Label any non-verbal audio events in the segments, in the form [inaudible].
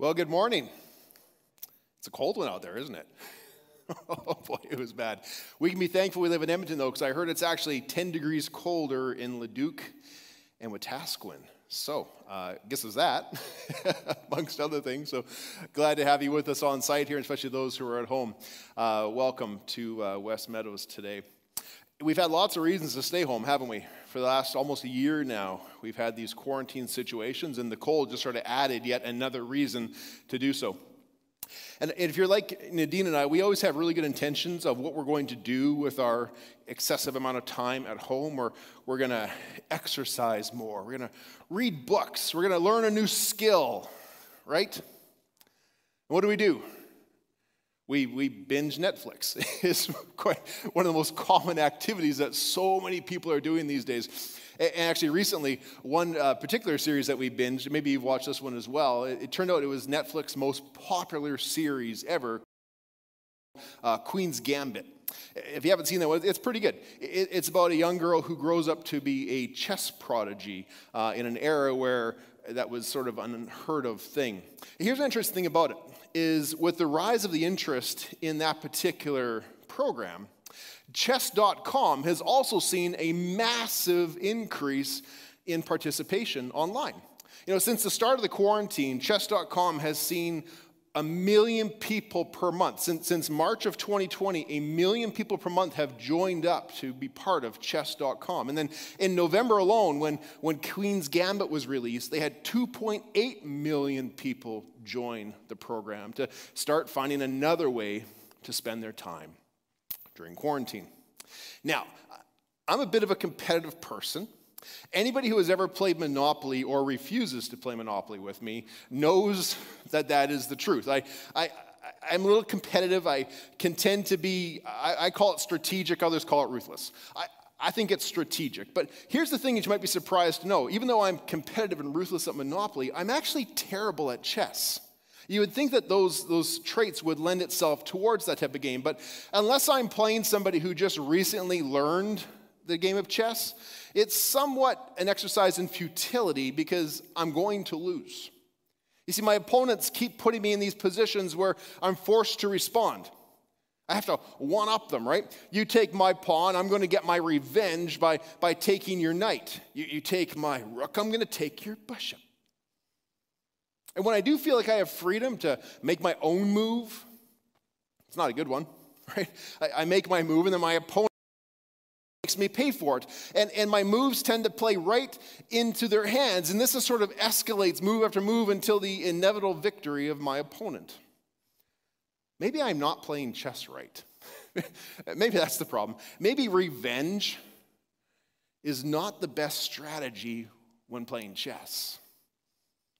Well, good morning. It's a cold one out there, isn't it? [laughs] oh boy, it was bad. We can be thankful we live in Edmonton, though, because I heard it's actually 10 degrees colder in Leduc and Wetaskiwin. So, uh, guess is that, [laughs] amongst other things. So, glad to have you with us on site here, especially those who are at home. Uh, welcome to uh, West Meadows today. We've had lots of reasons to stay home, haven't we? For the last almost a year now, we've had these quarantine situations, and the cold just sort of added yet another reason to do so. And if you're like Nadine and I, we always have really good intentions of what we're going to do with our excessive amount of time at home, or we're going to exercise more, we're going to read books, we're going to learn a new skill, right? What do we do? We, we binge Netflix. [laughs] it's quite one of the most common activities that so many people are doing these days. And actually, recently, one uh, particular series that we binged, maybe you've watched this one as well, it, it turned out it was Netflix's most popular series ever, uh, Queen's Gambit. If you haven't seen that one, it's pretty good. It, it's about a young girl who grows up to be a chess prodigy uh, in an era where that was sort of an unheard of thing. Here's an interesting thing about it is with the rise of the interest in that particular program, chess.com has also seen a massive increase in participation online. You know, since the start of the quarantine, chess.com has seen a million people per month. Since, since March of 2020, a million people per month have joined up to be part of chess.com. And then in November alone, when, when Queen's Gambit was released, they had 2.8 million people join the program to start finding another way to spend their time during quarantine. Now, I'm a bit of a competitive person. Anybody who has ever played Monopoly or refuses to play Monopoly with me knows that that is the truth. I, I, I'm a little competitive. I can tend to be, I, I call it strategic, others call it ruthless. I, I think it's strategic. But here's the thing that you might be surprised to know. Even though I'm competitive and ruthless at Monopoly, I'm actually terrible at chess. You would think that those, those traits would lend itself towards that type of game. But unless I'm playing somebody who just recently learned the game of chess, it's somewhat an exercise in futility because I'm going to lose. You see, my opponents keep putting me in these positions where I'm forced to respond. I have to one up them, right? You take my pawn, I'm going to get my revenge by, by taking your knight. You, you take my rook, I'm going to take your bishop. And when I do feel like I have freedom to make my own move, it's not a good one, [laughs] right? I, I make my move and then my opponent makes me pay for it. And, and my moves tend to play right into their hands. And this is sort of escalates move after move until the inevitable victory of my opponent. Maybe I'm not playing chess right. [laughs] Maybe that's the problem. Maybe revenge is not the best strategy when playing chess.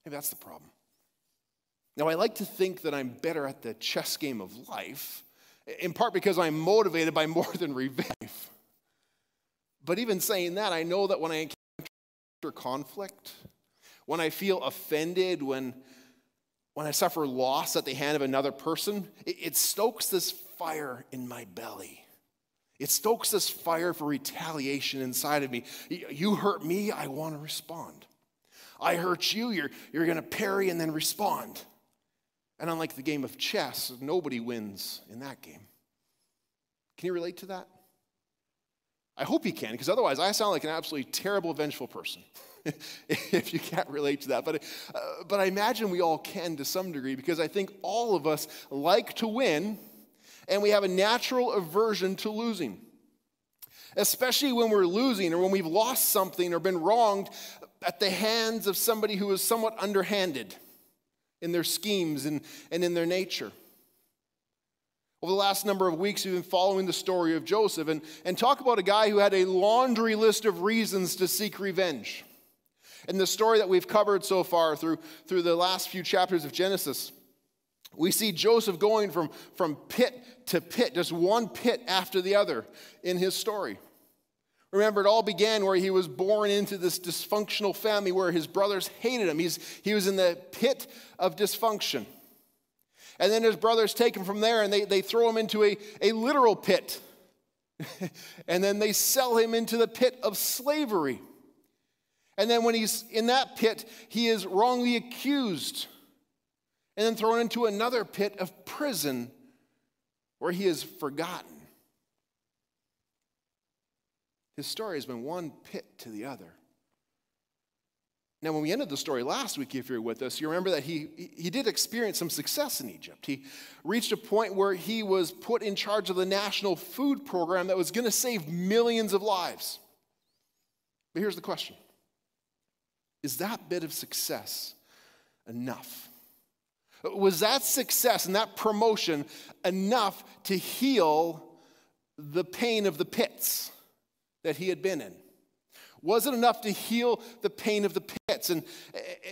Maybe that's the problem. Now, I like to think that I'm better at the chess game of life, in part because I'm motivated by more than revenge. But even saying that, I know that when I encounter conflict, when I feel offended, when, when I suffer loss at the hand of another person, it, it stokes this fire in my belly. It stokes this fire for retaliation inside of me. You hurt me, I want to respond. I hurt you, you're, you're going to parry and then respond. And unlike the game of chess, nobody wins in that game. Can you relate to that? I hope he can, because otherwise I sound like an absolutely terrible, vengeful person. [laughs] if you can't relate to that. But, uh, but I imagine we all can to some degree, because I think all of us like to win, and we have a natural aversion to losing. Especially when we're losing or when we've lost something or been wronged at the hands of somebody who is somewhat underhanded in their schemes and, and in their nature. Over the last number of weeks, we've been following the story of Joseph and, and talk about a guy who had a laundry list of reasons to seek revenge. And the story that we've covered so far through, through the last few chapters of Genesis, we see Joseph going from, from pit to pit, just one pit after the other in his story. Remember, it all began where he was born into this dysfunctional family where his brothers hated him. He's, he was in the pit of dysfunction. And then his brothers take him from there and they, they throw him into a, a literal pit. [laughs] and then they sell him into the pit of slavery. And then when he's in that pit, he is wrongly accused. and then thrown into another pit of prison where he is forgotten. His story has been one pit to the other. Now, when we ended the story last week, if you're with us, you remember that he, he did experience some success in Egypt. He reached a point where he was put in charge of the national food program that was going to save millions of lives. But here's the question Is that bit of success enough? Was that success and that promotion enough to heal the pain of the pits that he had been in? Was it enough to heal the pain of the pits? And eh, eh,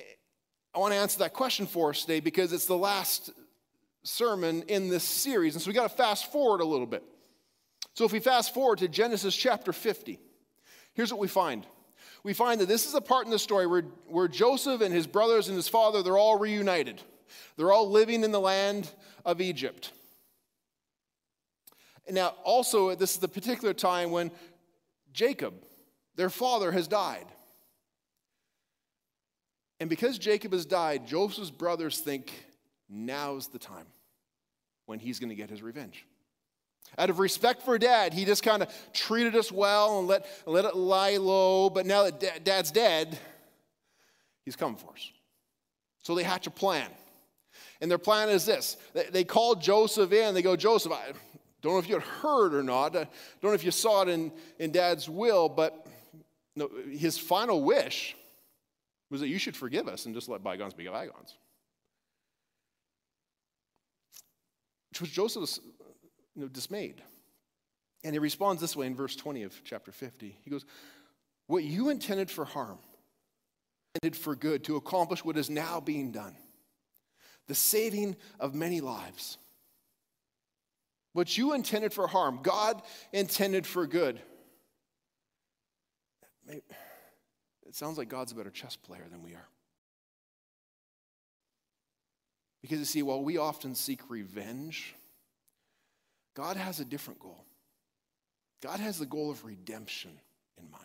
I want to answer that question for us today because it's the last sermon in this series. And so we got to fast forward a little bit. So if we fast forward to Genesis chapter 50, here's what we find. We find that this is a part in the story where, where Joseph and his brothers and his father, they're all reunited. They're all living in the land of Egypt. Now, also, this is the particular time when Jacob, their father has died. And because Jacob has died, Joseph's brothers think now's the time when he's going to get his revenge. Out of respect for dad, he just kind of treated us well and let, let it lie low. But now that dad's dead, he's coming for us. So they hatch a plan. And their plan is this they call Joseph in. They go, Joseph, I don't know if you heard or not. I don't know if you saw it in, in dad's will, but no, his final wish was that you should forgive us and just let bygones be bygones. Which was Joseph's you know, dismayed. And he responds this way in verse 20 of chapter 50. He goes, What you intended for harm, intended for good to accomplish what is now being done, the saving of many lives. What you intended for harm, God intended for good. It sounds like God's a better chess player than we are. Because you see, while we often seek revenge, God has a different goal. God has the goal of redemption in mind.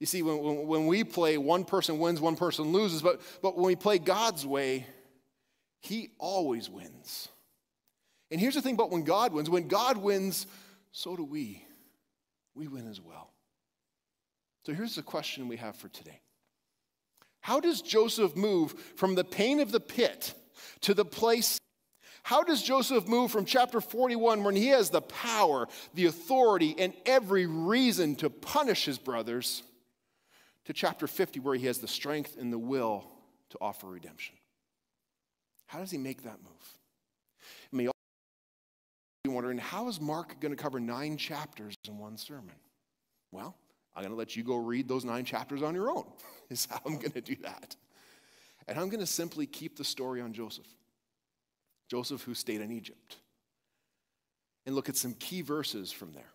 You see, when, when, when, we play, one person wins, one person loses, but, but when we play God's way, He always wins. And here's the thing about when God wins when God wins, so do we. We win as well. So here's the question we have for today How does Joseph move from the pain of the pit to the place? How does Joseph move from chapter 41, when he has the power, the authority, and every reason to punish his brothers, to chapter 50, where he has the strength and the will to offer redemption? How does he make that move? You may also wondering, how is Mark going to cover nine chapters in one sermon? Well, I'm going to let you go read those nine chapters on your own, [laughs] is how I'm going to do that. And I'm going to simply keep the story on Joseph. Joseph, who stayed in Egypt. And look at some key verses from there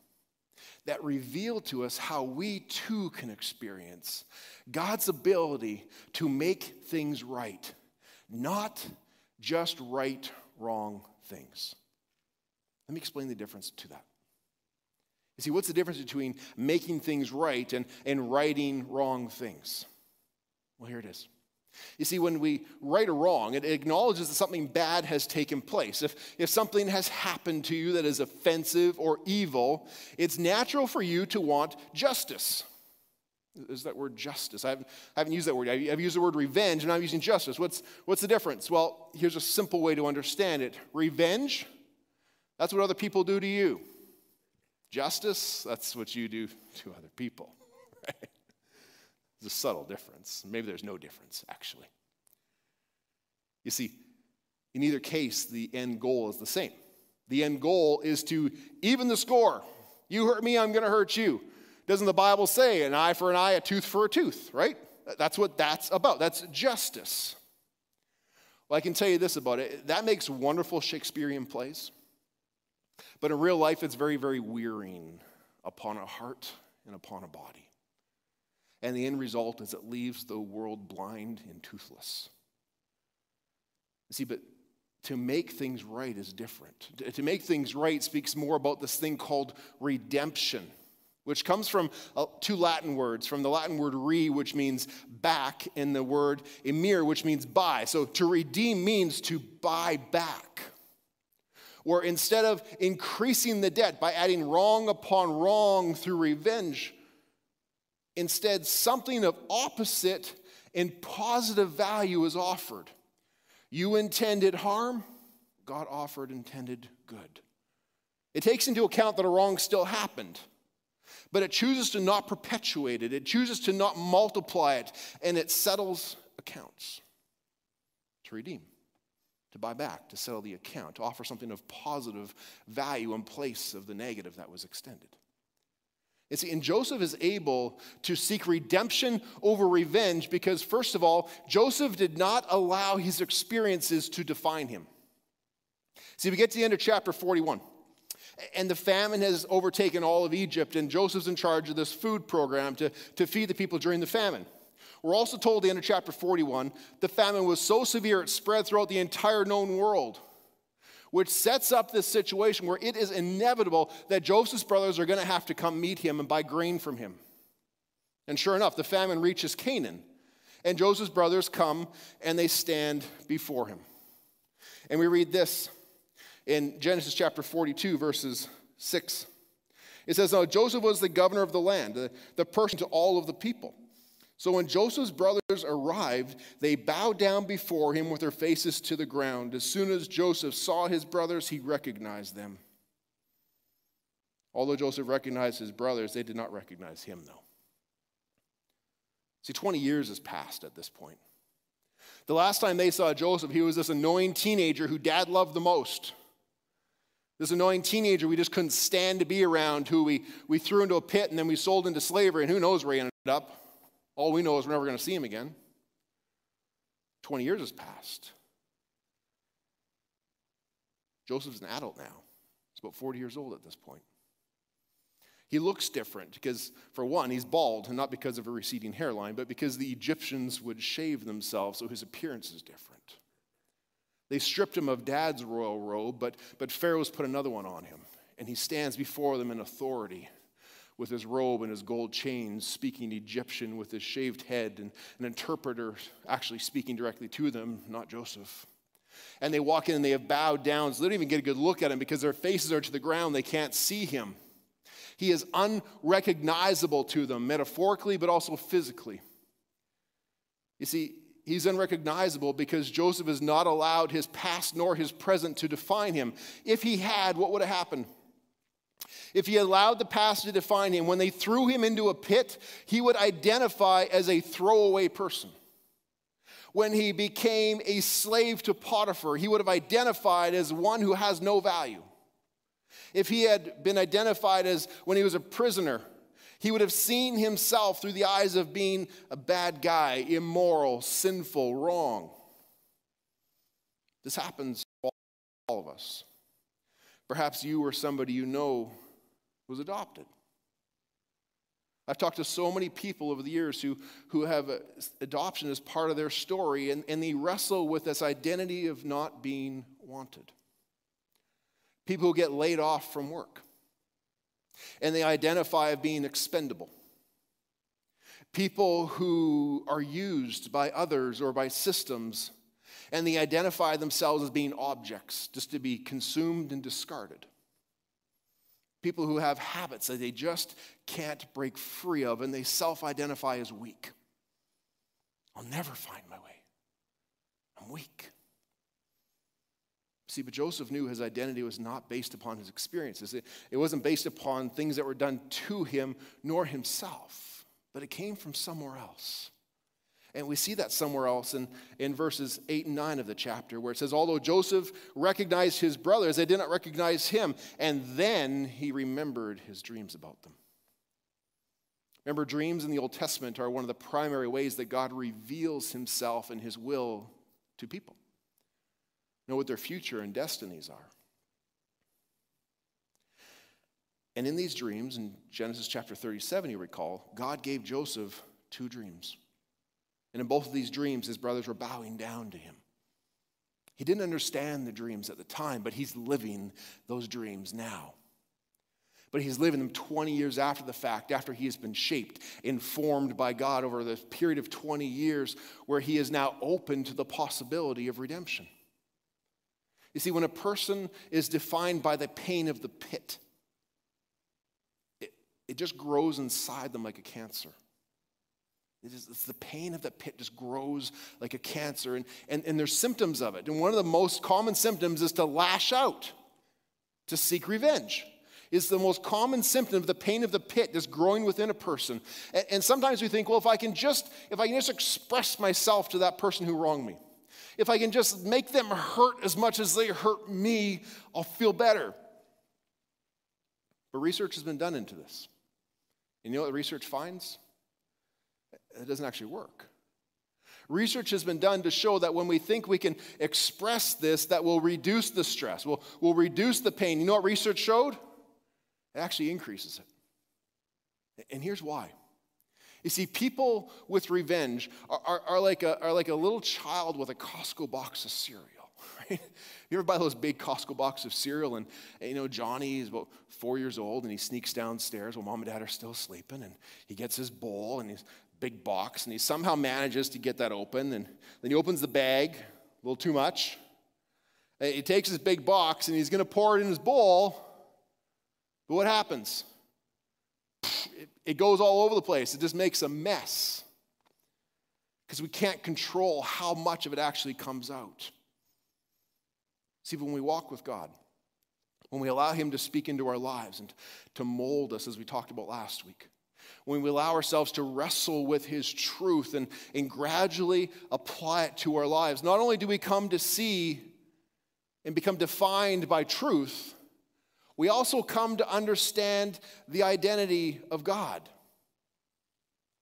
that reveal to us how we too can experience God's ability to make things right, not just right wrong things. Let me explain the difference to that. You see, what's the difference between making things right and, and righting wrong things? Well, here it is. You see, when we right a wrong, it acknowledges that something bad has taken place. If, if something has happened to you that is offensive or evil, it's natural for you to want justice. Is that word justice? I haven't, I haven't used that word. I've used the word revenge, and I'm using justice. What's, what's the difference? Well, here's a simple way to understand it revenge, that's what other people do to you. Justice, that's what you do [laughs] to other people. [laughs] Right? There's a subtle difference. Maybe there's no difference, actually. You see, in either case, the end goal is the same. The end goal is to even the score. You hurt me, I'm going to hurt you. Doesn't the Bible say an eye for an eye, a tooth for a tooth, right? That's what that's about. That's justice. Well, I can tell you this about it that makes wonderful Shakespearean plays. But in real life, it's very, very wearing upon a heart and upon a body. And the end result is it leaves the world blind and toothless. See, but to make things right is different. To make things right speaks more about this thing called redemption, which comes from uh, two Latin words, from the Latin word re, which means back, and the word emir, which means buy. So to redeem means to buy back. Or instead of increasing the debt by adding wrong upon wrong through revenge, instead something of opposite and positive value is offered. You intended harm, God offered intended good. It takes into account that a wrong still happened, but it chooses to not perpetuate it, it chooses to not multiply it, and it settles accounts to redeem, to buy back, to settle the account, to offer something of positive value in place of the negative that was extended. And see, and Joseph is able to seek redemption over revenge because, first of all, Joseph did not allow his experiences to define him. See, we get to the end of chapter 41, and the famine has overtaken all of Egypt, and Joseph's in charge of this food program to, to feed the people during the famine. We're also told at the end of chapter 41 the famine was so severe it spread throughout the entire known world which sets up this situation where it is inevitable that Joseph's brothers are going to have to come meet him and buy grain from him. And sure enough, the famine reaches Canaan, and Joseph's brothers come and they stand before him. And we read this in Genesis chapter 42, verses 6. It says, Now Joseph was the governor of the land, the, the person to all of the people. So when Joseph's brothers arrived, they bowed down before him with their faces to the ground. As soon as Joseph saw his brothers, he recognized them. Although Joseph recognized his brothers, they did not recognize him, though. See, 20 years has passed at this point. The last time they saw Joseph, he was this annoying teenager who dad loved the most. This annoying teenager we just couldn't stand to be around, who we, we threw into a pit and then we sold into slavery, and who knows where he ended up. All we know is we're never going to see him again. 20 years has passed. Joseph's an adult now. He's about 40 years old at this point. He looks different because, for one, he's bald, and not because of a receding hairline, but because the Egyptians would shave themselves, so his appearance is different. They stripped him of dad's royal robe, but, but Pharaoh's put another one on him, and he stands before them in authority with his robe and his gold chains, speaking Egyptian with his shaved head, and an interpreter actually speaking directly to them, not Joseph. And they walk in and they have bowed down, so they don't even get a good look at him because their faces are to the ground. They can't see him. He is unrecognizable to them, metaphorically, but also physically. You see, he's unrecognizable because Joseph has not allowed his past nor his present to define him. If he had, what would have happened? If he allowed the past to define him, when they threw him into a pit, he would identify as a throwaway person. When he became a slave to Potiphar, he would have identified as one who has no value. If he had been identified as when he was a prisoner, he would have seen himself through the eyes of being a bad guy, immoral, sinful, wrong. This happens to all of us. Perhaps you or somebody you know was adopted. I've talked to so many people over the years who, who have a, adoption as part of their story, and, and they wrestle with this identity of not being wanted. People who get laid off from work, and they identify as being expendable. People who are used by others or by systems, and they identify themselves as being objects, just to be consumed and discarded. People who have habits that they just can't break free of and they self identify as weak. I'll never find my way. I'm weak. See, but Joseph knew his identity was not based upon his experiences. It, it wasn't based upon things that were done to him nor himself, but it came from somewhere else. And we see that somewhere else in, in verses 8 and 9 of the chapter, where it says, Although Joseph recognized his brothers, they did not recognize him. And then he remembered his dreams about them. Remember, dreams in the Old Testament are one of the primary ways that God reveals himself and his will to people, know what their future and destinies are. And in these dreams, in Genesis chapter 37, you recall, God gave Joseph two dreams. And in both of these dreams, his brothers were bowing down to him. He didn't understand the dreams at the time, but he's living those dreams now. But he's living them 20 years after the fact, after he has been shaped, informed by God over the period of 20 years, where he is now open to the possibility of redemption. You see, when a person is defined by the pain of the pit, it, it just grows inside them like a cancer. It is, it's the pain of the pit just grows like a cancer, and, and, and there's symptoms of it. And one of the most common symptoms is to lash out, to seek revenge. Is the most common symptom of the pain of the pit just growing within a person. And, and sometimes we think, well, if I can just if I can just express myself to that person who wronged me, if I can just make them hurt as much as they hurt me, I'll feel better. But research has been done into this. And you know what research finds? It doesn't actually work. Research has been done to show that when we think we can express this, that will reduce the stress, will will reduce the pain. You know what research showed? It actually increases it. And here's why. You see, people with revenge are, are, are, like, a, are like a little child with a Costco box of cereal. [laughs] Right? You ever buy those big Costco boxes of cereal, and, and you know Johnny is about four years old, and he sneaks downstairs while mom and dad are still sleeping, and he gets his bowl and his big box, and he somehow manages to get that open, and then he opens the bag, a little too much. He takes his big box and he's going to pour it in his bowl, but what happens? It goes all over the place. It just makes a mess because we can't control how much of it actually comes out. See, when we walk with God, when we allow Him to speak into our lives and to mold us, as we talked about last week, when we allow ourselves to wrestle with His truth and, and gradually apply it to our lives, not only do we come to see and become defined by truth, we also come to understand the identity of God,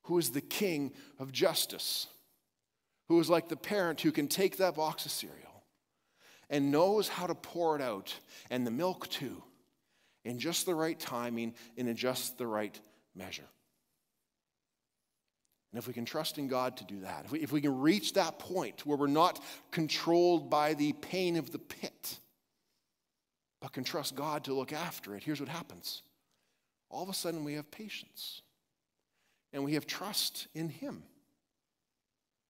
who is the King of justice, who is like the parent who can take that box of cereal and knows how to pour it out, and the milk too, in just the right timing and in just the right measure. And if we can trust in God to do that, if we, if we can reach that point where we're not controlled by the pain of the pit, but can trust God to look after it, here's what happens. All of a sudden, we have patience and we have trust in Him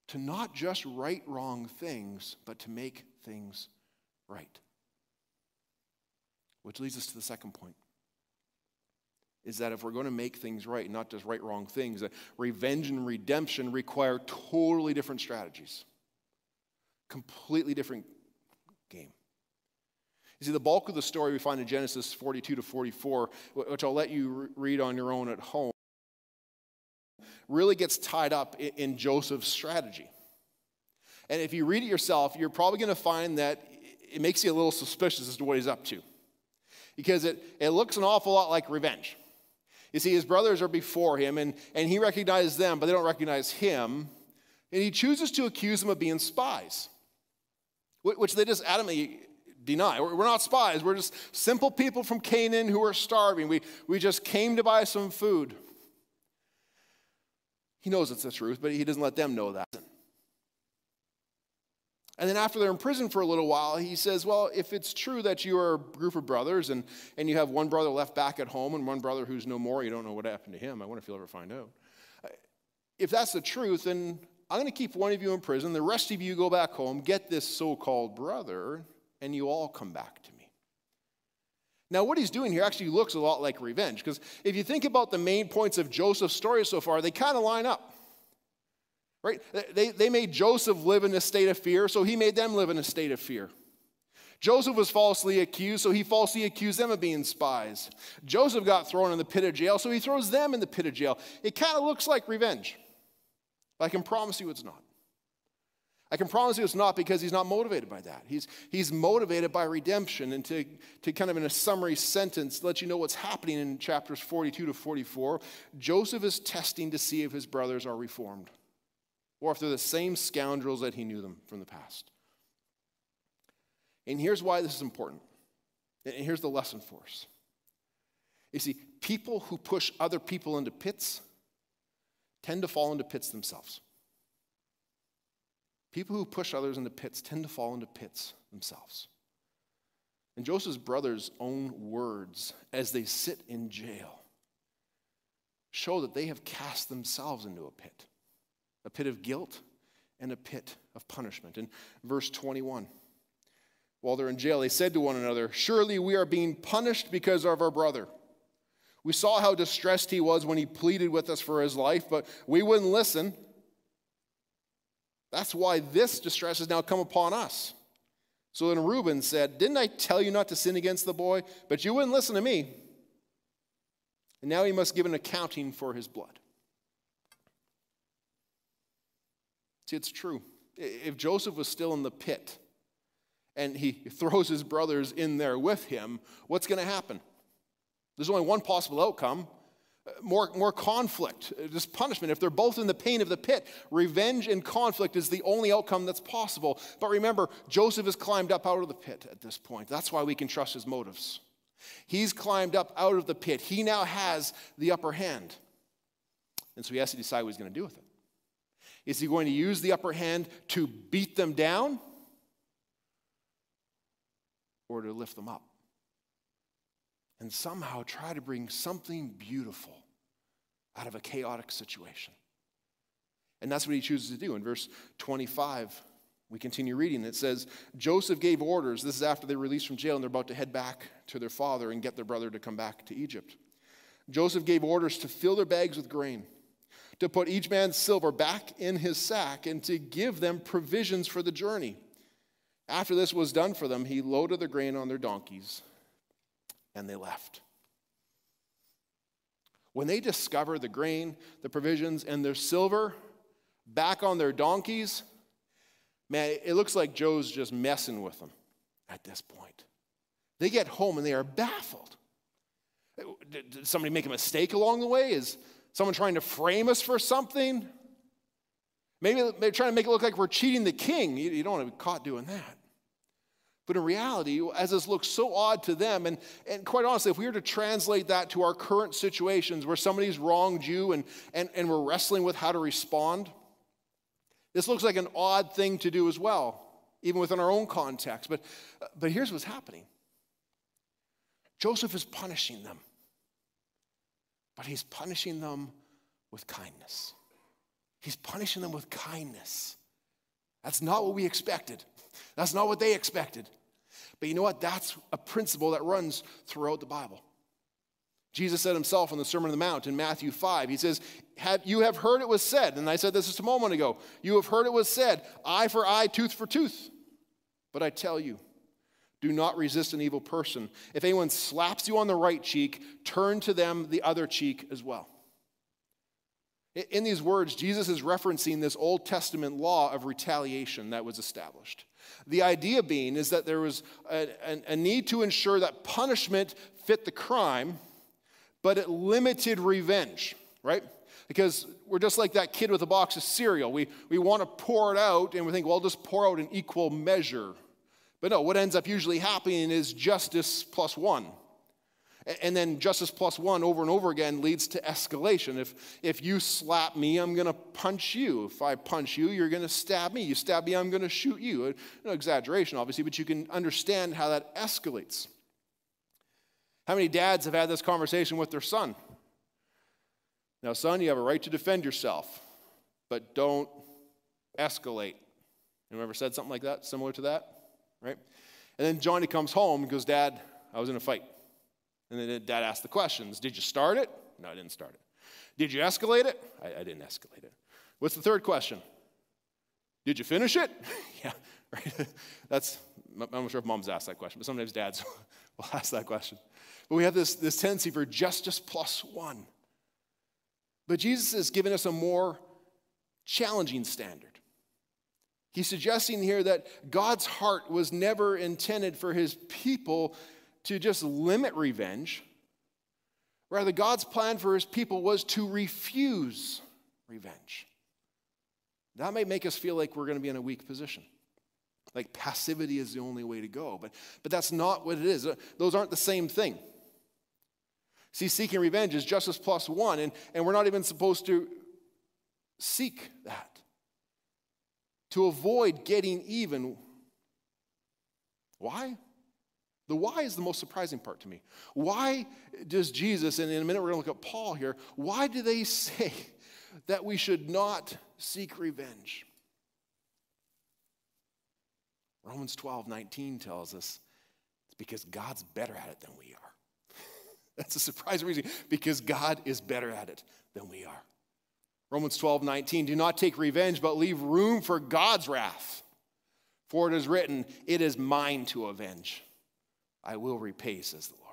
to not just right wrong things, but to make things right. Which leads us to the second point is that if we're going to make things right, not just right wrong things, that revenge and redemption require totally different strategies, completely different game. You see, the bulk of the story we find in Genesis 42 to 44, which I'll let you read on your own at home, really gets tied up in Joseph's strategy. And if you read it yourself, you're probably going to find that it makes you a little suspicious as to what he's up to. Because it, it looks an awful lot like revenge. You see, his brothers are before him, and, and he recognizes them, but they don't recognize him. And he chooses to accuse them of being spies, which they just adamantly deny. We're not spies. We're just simple people from Canaan who are starving. We, we just came to buy some food. He knows it's the truth, but he doesn't let them know that. And then after they're in prison for a little while, he says, Well, if it's true that you are a group of brothers and, and you have one brother left back at home and one brother who's no more, you don't know what happened to him. I wonder if you'll ever find out. Uh, if that's the truth, then I'm going to keep one of you in prison. The rest of you go back home, get this so called brother, and you all come back to me. Now, what he's doing here actually looks a lot like revenge, because if you think about the main points of Joseph's story so far, they kind of line up. Right? They, they made Joseph live in a state of fear, so he made them live in a state of fear. Joseph was falsely accused, so he falsely accused them of being spies. Joseph got thrown in the pit of jail, so he throws them in the pit of jail. It kind of looks like revenge. But I can promise you it's not. I can promise you it's not because he's not motivated by that. He's, he's motivated by redemption. And to, to kind of, in a summary sentence, let you know what's happening in chapters 42 to 44, Joseph is testing to see if his brothers are reformed or if they're the same scoundrels that he knew them from the past. And here's why this is important. And here's the lesson for us. You see, people who push other people into pits tend to fall into pits themselves. People who push others into pits tend to fall into pits themselves. And Joseph's brothers' own words as they sit in jail show that they have cast themselves into a pit a pit of guilt and a pit of punishment. In verse 21, while they're in jail, they said to one another, Surely we are being punished because of our brother. We saw how distressed he was when he pleaded with us for his life, but we wouldn't listen. That's why this distress has now come upon us. So then Reuben said, Didn't I tell you not to sin against the boy? But you wouldn't listen to me. And now he must give an accounting for his blood. See, it's true. If Joseph was still in the pit and he throws his brothers in there with him, what's going to happen? There's only one possible outcome uh, more, more conflict, uh, just punishment. If they're both in the pain of the pit, revenge and conflict is the only outcome that's possible. But remember, Joseph has climbed up out of the pit at this point. That's why we can trust his motives. He's climbed up out of the pit. He now has the upper hand. And so he has to decide what he's going to do with it. Is he going to use the upper hand to beat them down or to lift them up? And somehow try to bring something beautiful out of a chaotic situation. And that's what he chooses to do. In verse 25, we continue reading. It says, Joseph gave orders. This is after they're released from jail and they're about to head back to their father and get their brother to come back to Egypt. Joseph gave orders to fill their bags with grain, to put each man's silver back in his sack, and to give them provisions for the journey. After this was done for them, he loaded the grain on their donkeys and they left. When they discover the grain, the provisions, and their silver back on their donkeys, man, it looks like Joe's just messing with them at this point. They get home and they are baffled. Did somebody make a mistake along the way? Is someone trying to frame us for something? Maybe they're trying to make it look like we're cheating the king. You don't want to be caught doing that. But in reality, as this looks so odd to them, and, and quite honestly, if we were to translate that to our current situations where somebody's wronged you and, and, and we're wrestling with how to respond, this looks like an odd thing to do as well, even within our own context. But, but here's what's happening Joseph is punishing them, but he's punishing them with kindness. He's punishing them with kindness. That's not what we expected. That's not what they expected. But you know what? That's a principle that runs throughout the Bible. Jesus said himself in the Sermon on the Mount in Matthew 5, he says, have, You have heard it was said, and I said this just a moment ago, you have heard it was said, eye for eye, tooth for tooth. But I tell you, do not resist an evil person. If anyone slaps you on the right cheek, turn to them the other cheek as well. In these words, Jesus is referencing this Old Testament law of retaliation that was established. The idea being is that there was a, a, a need to ensure that punishment fit the crime, but it limited revenge, right? Because we're just like that kid with a box of cereal. We, we want to pour it out and we think, well, I'll just pour out an equal measure. But no, what ends up usually happening is justice plus one. And then justice plus one over and over again leads to escalation. If, if you slap me, I'm going to punch you. If I punch you, you're going to stab me. You stab me, I'm going to shoot you. Uh, no exaggeration, obviously, but you can understand how that escalates. How many dads have had this conversation with their son? Now, son, you have a right to defend yourself, but don't escalate. Anyone ever said something like that, similar to that? Right? And then Johnny comes home and goes, Dad, I was in a fight. And then dad asked the questions Did you start it? No, I didn't start it. Did you escalate it? I, I didn't escalate it. What's the third question? Did you finish it? [laughs] yeah, right. [laughs] That's, I'm not sure if moms ask that question, but sometimes dads [laughs] will ask that question. But we have this, this tendency for justice plus one. But Jesus has given us a more challenging standard. He's suggesting here that God's heart was never intended for his people to just limit revenge. Rather, God's plan for his people was to refuse revenge. That might make us feel like we're going to be in a weak position. Like passivity is the only way to go. But, but that's not what it is. Uh, those aren't the same thing. See, seeking revenge is justice plus one, and, and we're not even supposed to seek that. To avoid getting even. Why? The why is the most surprising part to me. Why does Jesus, and in a minute we're going to look at Paul here, why do they [laughs] say that we should not seek revenge? Romans 12, 19 tells us it's because God's better at it than we are. [laughs] That's a surprising reason, because God is better at it than we are. Romans 12, 19, do not take revenge, but leave room for God's wrath. For it is written, It is mine to avenge. I will repay, says the Lord.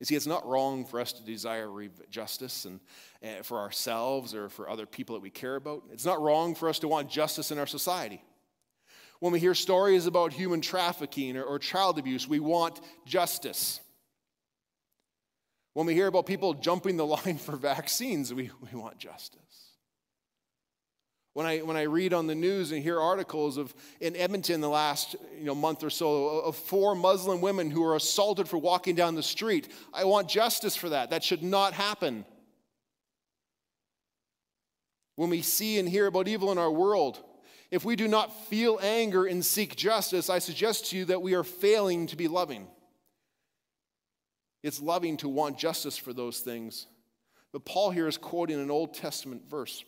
You see, it's not wrong for us to desire justice and, and for ourselves or for other people that we care about. It's not wrong for us to want justice in our society. When we hear stories about human trafficking or, or child abuse, we want justice. When we hear about people jumping the [laughs] line for vaccines, we, we want justice. When I, when I read on the news and hear articles of in Edmonton the last you know, month or so of four Muslim women who were assaulted for walking down the street, I want justice for that. That should not happen. When we see and hear about evil in our world, if we do not feel anger and seek justice, I suggest to you that we are failing to be loving. It's loving to want justice for those things. But Paul here is quoting an Old Testament verse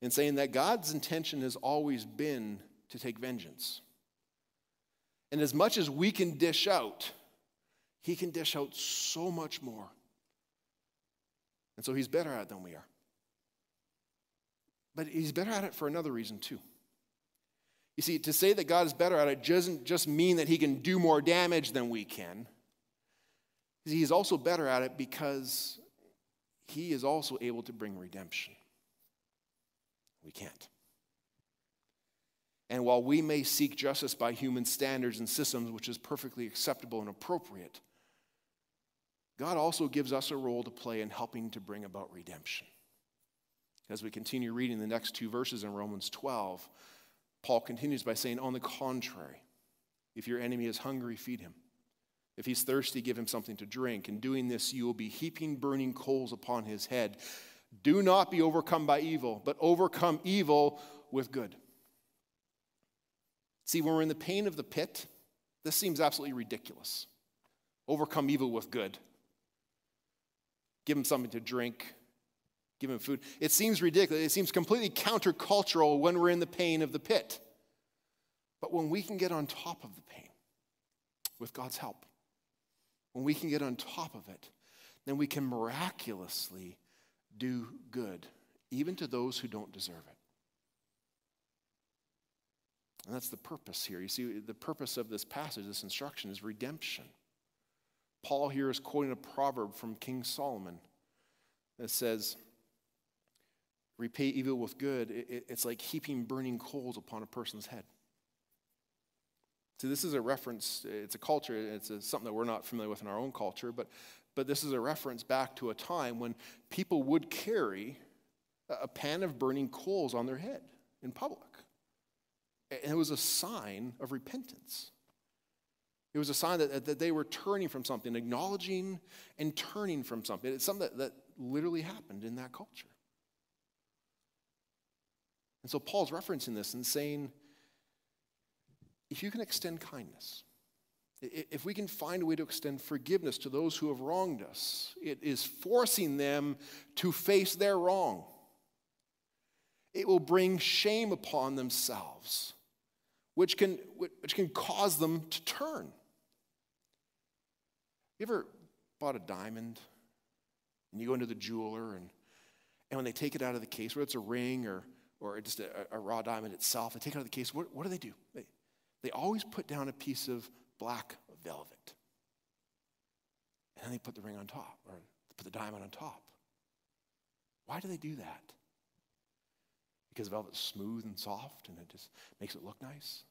and saying that God's intention has always been to take vengeance. And as much as we can dish out, he can dish out so much more. And so he's better at it than we are. But he's better at it for another reason, too. You see, to say that God is better at it doesn't just mean that he can do more damage than we can. He's also better at it because he is also able to bring redemption. We can't. And while we may seek justice by human standards and systems, which is perfectly acceptable and appropriate, God also gives us a role to play in helping to bring about redemption. As we continue reading the next two verses in Romans 12, Paul continues by saying, On the contrary, if your enemy is hungry, feed him. If he's thirsty, give him something to drink. In doing this, you will be heaping burning coals upon his head. Do not be overcome by evil, but overcome evil with good. See, when we're in the pain of the pit, this seems absolutely ridiculous. Overcome evil with good. Give him something to drink, give him food. It seems ridiculous. It seems completely countercultural when we're in the pain of the pit. But when we can get on top of the pain with God's help, when we can get on top of it, then we can miraculously do good, even to those who don't deserve it. And that's the purpose here. You see, the purpose of this passage, this instruction, is redemption. Paul here is quoting a proverb from King Solomon that says, repay evil with good, it's like heaping burning coals upon a person's head. So this is a reference, it's a culture, it's a, something that we're not familiar with in our own culture, but, but this is a reference back to a time when people would carry a pan of burning coals on their head in public. And it was a sign of repentance. It was a sign that, that they were turning from something, acknowledging and turning from something. It's something that, that literally happened in that culture. And so Paul's referencing this and saying, if you can extend kindness, if we can find a way to extend forgiveness to those who have wronged us, it is forcing them to face their wrong. It will bring shame upon themselves, which can, which can cause them to turn. You ever bought a diamond and you go into the jeweler and, and when they take it out of the case, whether it's a ring or or just a, a, raw diamond itself, they take it out of the case. What, what do they do? They, they always put down a piece of black velvet. And then they put the ring on top, or put the diamond on top. Why do they do that? Because velvet's smooth and soft and it just makes it look nice?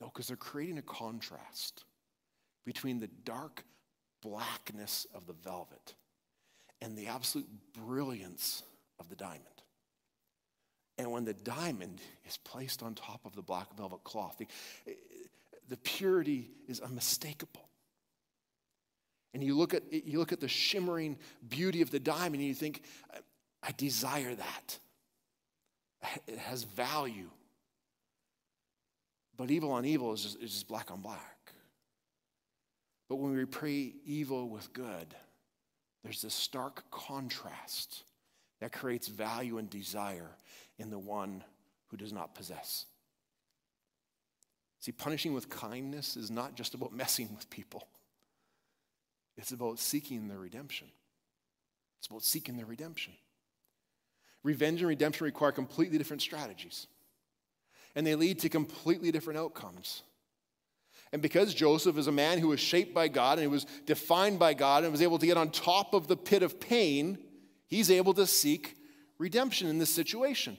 No, because they're creating a contrast between the dark blackness of the velvet and the absolute brilliance of the diamond. And when the diamond is placed on top of the black velvet cloth, the, the purity is unmistakable. And you look, at, you look at the shimmering beauty of the diamond and you think, I desire that. It has value. But evil on evil is just, is just black on black. But when we pray evil with good, there's this stark contrast that creates value and desire in the one who does not possess. See, punishing with kindness is not just about [laughs] messing with people, it's about seeking their redemption. It's about seeking their redemption. Revenge and redemption require completely different strategies, and they lead to completely different outcomes. And because Joseph is a man who was shaped by God and he was defined by God and was able to get on top of the pit of pain, he's able to seek redemption in this situation.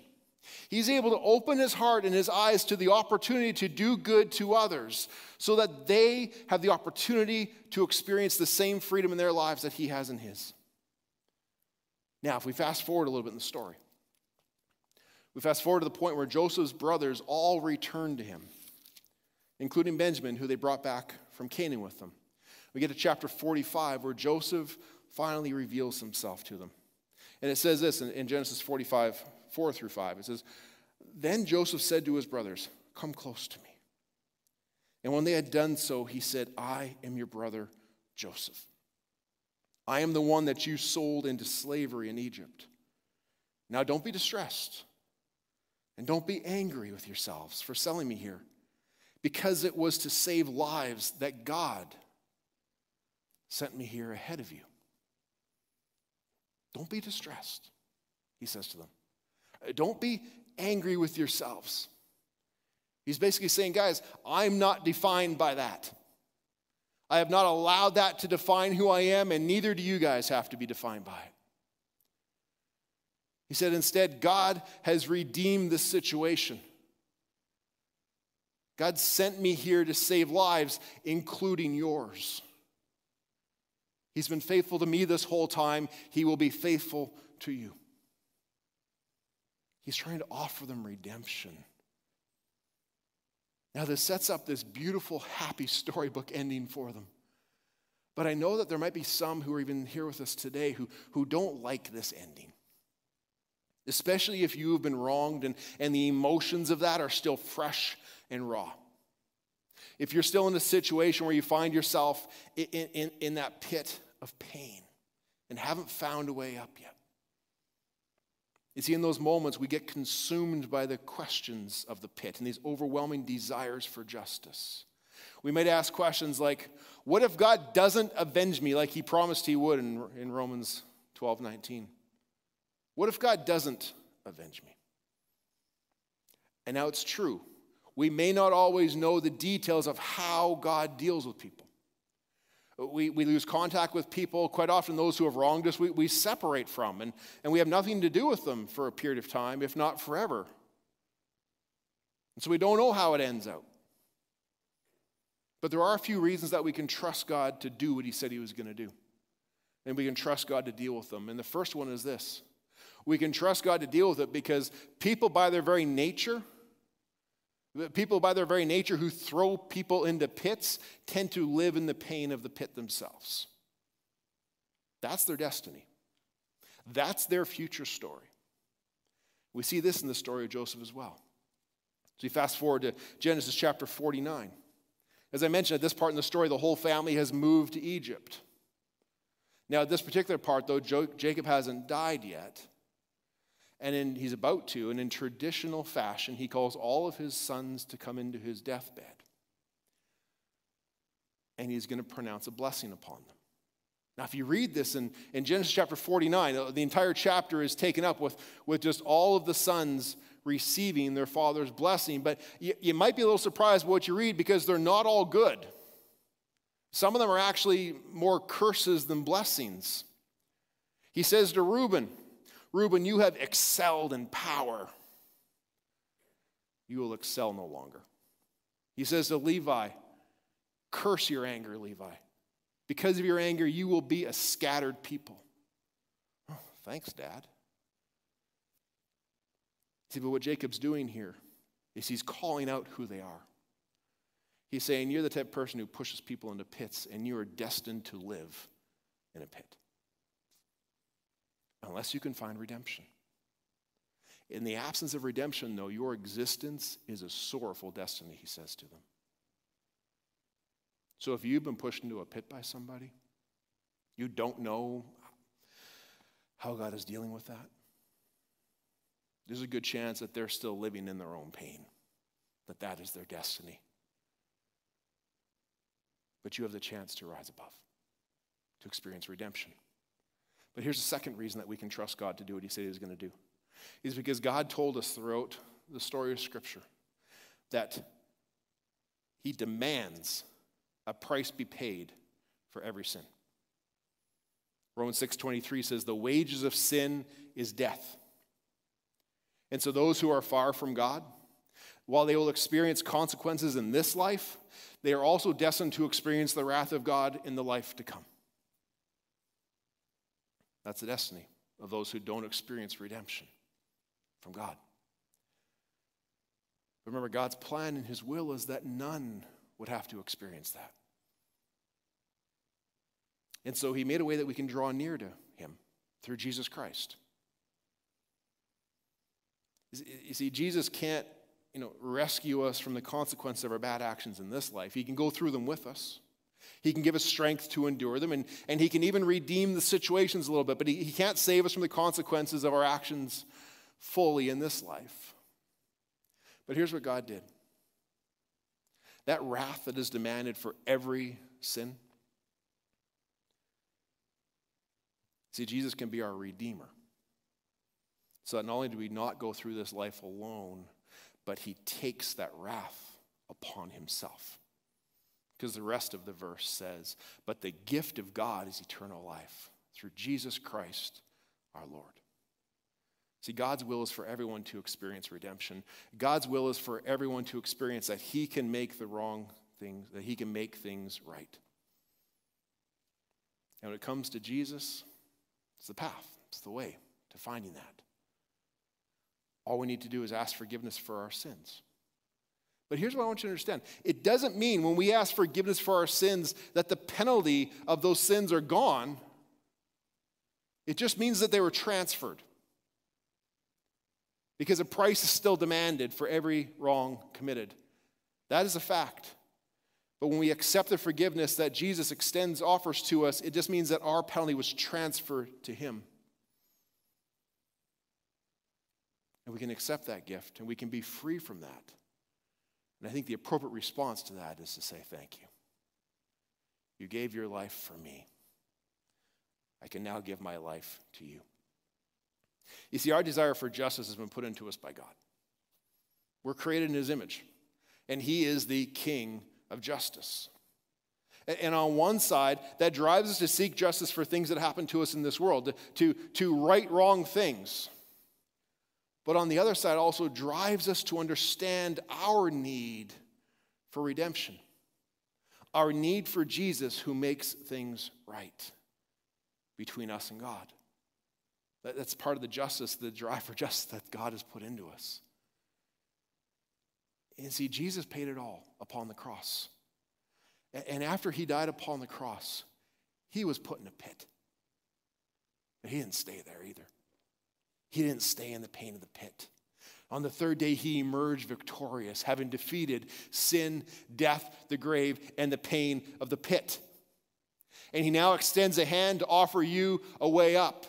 He's able to open his heart and his eyes to the opportunity to do good to others so that they have the opportunity to experience the same freedom in their lives that he has in his. Now, if we fast forward a little bit in the story, we fast forward to the point where Joseph's brothers all return to him, including Benjamin, who they brought back from Canaan with them. We get to chapter 45 where Joseph finally reveals himself to them. And it says this in, in Genesis 45, 4 through 5. It says, Then Joseph said to his brothers, Come close to me. And when they had done so, he said, I am your brother Joseph. I am the one that you sold into slavery in Egypt. Now don't be distressed and don't be angry with yourselves for selling me here, because it was to save lives that God sent me here ahead of you. Don't be distressed, he says to them. Don't be angry with yourselves. He's basically saying, guys, I'm not defined by that. I have not allowed that to define who I am, and neither do you guys have to be defined by it. He said, instead, God has redeemed this situation. God sent me here to save lives, including yours. He's been faithful to me this whole time. He will be faithful to you. He's trying to offer them redemption. Now, this sets up this beautiful, happy storybook ending for them. But I know that there might be some who are even here with us today who, who don't like this ending. Especially if you have been wronged and, and the emotions of that are still fresh and raw. If you're still in a situation where you find yourself in, in, in that pit of pain and haven't found a way up yet. You see, in those moments, we get consumed by the questions of the pit and these overwhelming desires for justice. We might ask questions like, What if God doesn't avenge me like he promised he would in, in Romans 12 19? What if God doesn't avenge me? And now it's true. We may not always know the details of how God deals with people. We, we lose contact with people. Quite often, those who have wronged us, we, we separate from, and, and we have nothing to do with them for a period of time, if not forever. And so we don't know how it ends out. But there are a few reasons that we can trust God to do what He said He was going to do. And we can trust God to deal with them. And the first one is this we can trust God to deal with it because people, by their very nature, People, by their very nature, who throw people into pits tend to live in the pain of the pit themselves. That's their destiny. That's their future story. We see this in the story of Joseph as well. So you fast forward to Genesis chapter 49. As I mentioned, at this part in the story, the whole family has moved to Egypt. Now, at this particular part, though, Jacob hasn't died yet. And in, he's about to, and in traditional fashion, he calls all of his sons to come into his deathbed. And he's going to pronounce a blessing upon them. Now, if you read this in, in Genesis chapter 49, uh, the entire chapter is taken up with, with just all of the sons receiving their father's blessing. But you, you might be a little surprised what you read because they're not all good. Some of them are actually more curses than blessings. He says to Reuben, Reuben, you have excelled in power. You will excel no longer. He says to Levi, Curse your anger, Levi. Because of your anger, you will be a scattered people. Oh, thanks, Dad. See, but what Jacob's doing here is he's calling out who they are. He's saying, You're the type of person who pushes people into pits, and you are destined to live in a pit unless you can find redemption. In the absence of redemption, though, your existence is a sorrowful destiny, he says to them. So if you've been pushed into a pit by somebody, you don't know how God is dealing with that. There's a good chance that they're still living in their own pain, that that is their destiny. But you have the chance to rise above, to experience redemption. But here's the second reason that we can trust God to do what He said He was going to do is because God told us throughout the story of Scripture that He demands a price be paid for every sin. Romans 6:23 says the wages of sin is death. And so those who are far from God, while they will experience consequences in this life, they are also destined to experience the wrath of God in the life to come. That's the destiny of those who don't experience redemption from God. Remember, God's plan and His will is that none would have to experience that. And so He made a way that we can draw near to Him through Jesus Christ. You see, Jesus can't you know, rescue us from the consequence of our bad actions in this life. He can go through them with us. He can give us strength to endure them, and, and He can even redeem the situations a little bit, but he, he can't save us from the consequences of our actions fully in this life. But here's what God did that wrath that is demanded for every sin. See, Jesus can be our Redeemer. So that not only do we not go through this life alone, but He takes that wrath upon Himself. Because the rest of the verse says, But the gift of God is eternal life through Jesus Christ our Lord. See, God's will is for everyone to experience redemption. God's will is for everyone to experience that He can make the wrong things, that He can make things right. And when it comes to Jesus, it's the path, it's the way to finding that. All we need to do is ask forgiveness for our sins. But here's what I want you to understand it doesn't mean when we ask forgiveness for our sins that the penalty of those sins are gone. It just means that they were transferred because a price is still demanded for every wrong committed. That is a fact. But when we accept the forgiveness that Jesus extends, offers to us, it just means that our penalty was transferred to Him. And we can accept that gift and we can be free from that. And I think the appropriate response to that is to say, Thank you. You gave your life for me. I can now give my life to you. You see, our desire for justice has been put into us by God. We're created in His image, and He is the King of justice. And on one side, that drives us to seek justice for things that happen to us in this world, to, to right wrong things. But on the other side, also drives us to understand our need for redemption, our need for Jesus who makes things right between us and God. That's part of the justice, the drive for justice that God has put into us. And see, Jesus paid it all upon the cross. And after he died upon the cross, he was put in a pit. But he didn't stay there either. He didn't stay in the pain of the pit. On the third day, he emerged victorious, having defeated sin, death, the grave, and the pain of the pit. And he now extends a hand to offer you a way up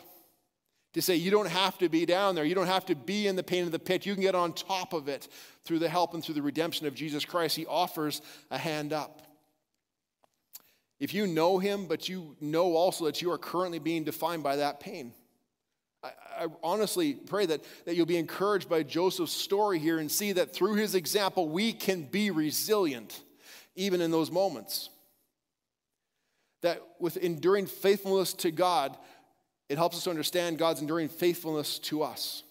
to say you don't have to be down there. You don't have to be in the pain of the pit. You can get on top of it through the help and through the redemption of Jesus Christ. He offers a hand up. If you know him, but you know also that you are currently being defined by that pain, I, honestly pray that, that you'll be encouraged by Joseph's story here and see that through his example, we can be resilient even in those moments. That with enduring faithfulness to God, it helps us to understand God's enduring faithfulness to us.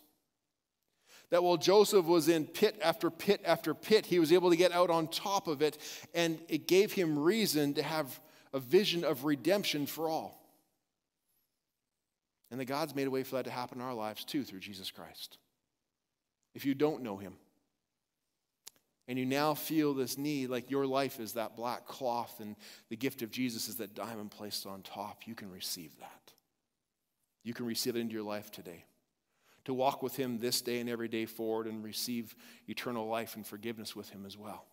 That while Joseph was in pit after pit after pit, he was able to get out on top of it, and it gave him reason to have a vision of redemption for all. And that God's made a way for that to happen in our lives too through Jesus Christ. If you don't know him, and you now feel this need, like your life is that black cloth and the gift of Jesus is that diamond placed on top, you can receive that. You can receive it into your life today. to walk with Him this day and every day forward and receive eternal life and forgiveness with Him as well.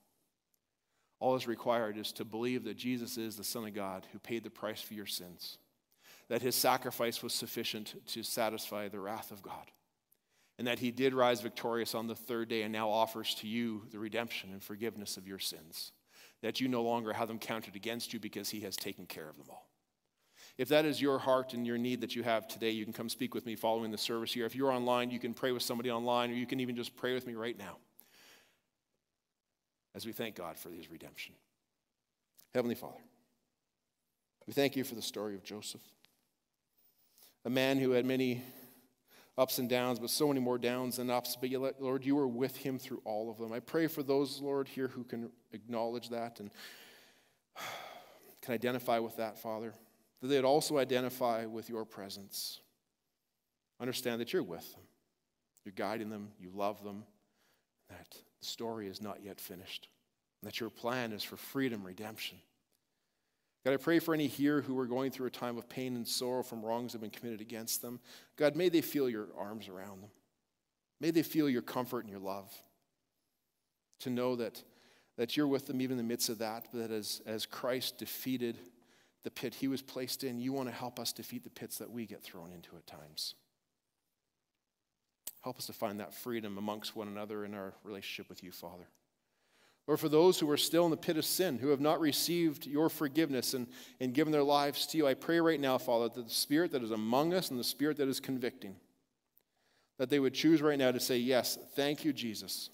All is required is to believe that Jesus is the Son of God who paid the price for your sins, that His sacrifice was sufficient to satisfy the wrath of God, and that He did rise victorious on the third day and now offers to you the redemption and forgiveness of your sins, that you no longer have them counted against you because He has taken care of them all. If that is your heart and your need that you have today, you can come speak with me following the service here. If you're online, you can pray with somebody online, or you can even just pray with me right now as we thank God for his redemption. Heavenly Father, we thank you for the story of Joseph, a man who had many ups and downs, but so many more downs than ups. But Lord, you were with him through all of them. I pray for those, Lord, here who can acknowledge that and [sighs] can identify with that, Father that they'd also identify with your presence. Understand that you're with them, you're guiding them, you love them, that the story is not yet finished, and that your plan is for freedom, redemption. God, I pray for any here who are going through a time of pain and sorrow from wrongs that have been committed against them. God, may they feel your arms around them. May they feel your comfort and your love. To know that, that you're with them even in the midst of that, but that as, as Christ defeated the pit he was placed in, you want to help us defeat the pits that we get thrown into at times. Help us to find that freedom amongst one another in our relationship with you, Father. Or for those who are still in the pit of sin, who have not received your forgiveness and, and given their lives to you, I pray right now, Father, that the Spirit that is among us and the Spirit that is convicting, that they would choose right now to say, Yes, thank you, Jesus,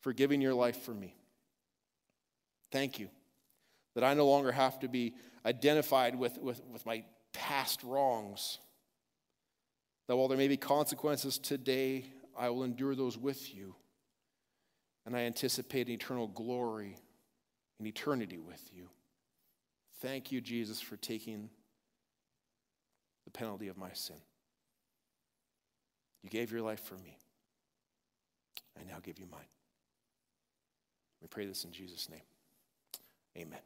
for giving your life for me. Thank you that I no longer have to be identified with, with, with my past wrongs. That while there may be consequences today, I will endure those with you. And I anticipate eternal glory and eternity with you. Thank you, Jesus, for taking the penalty of my sin. You gave your life for me. I now give you mine. We pray this in Jesus' name. Amen.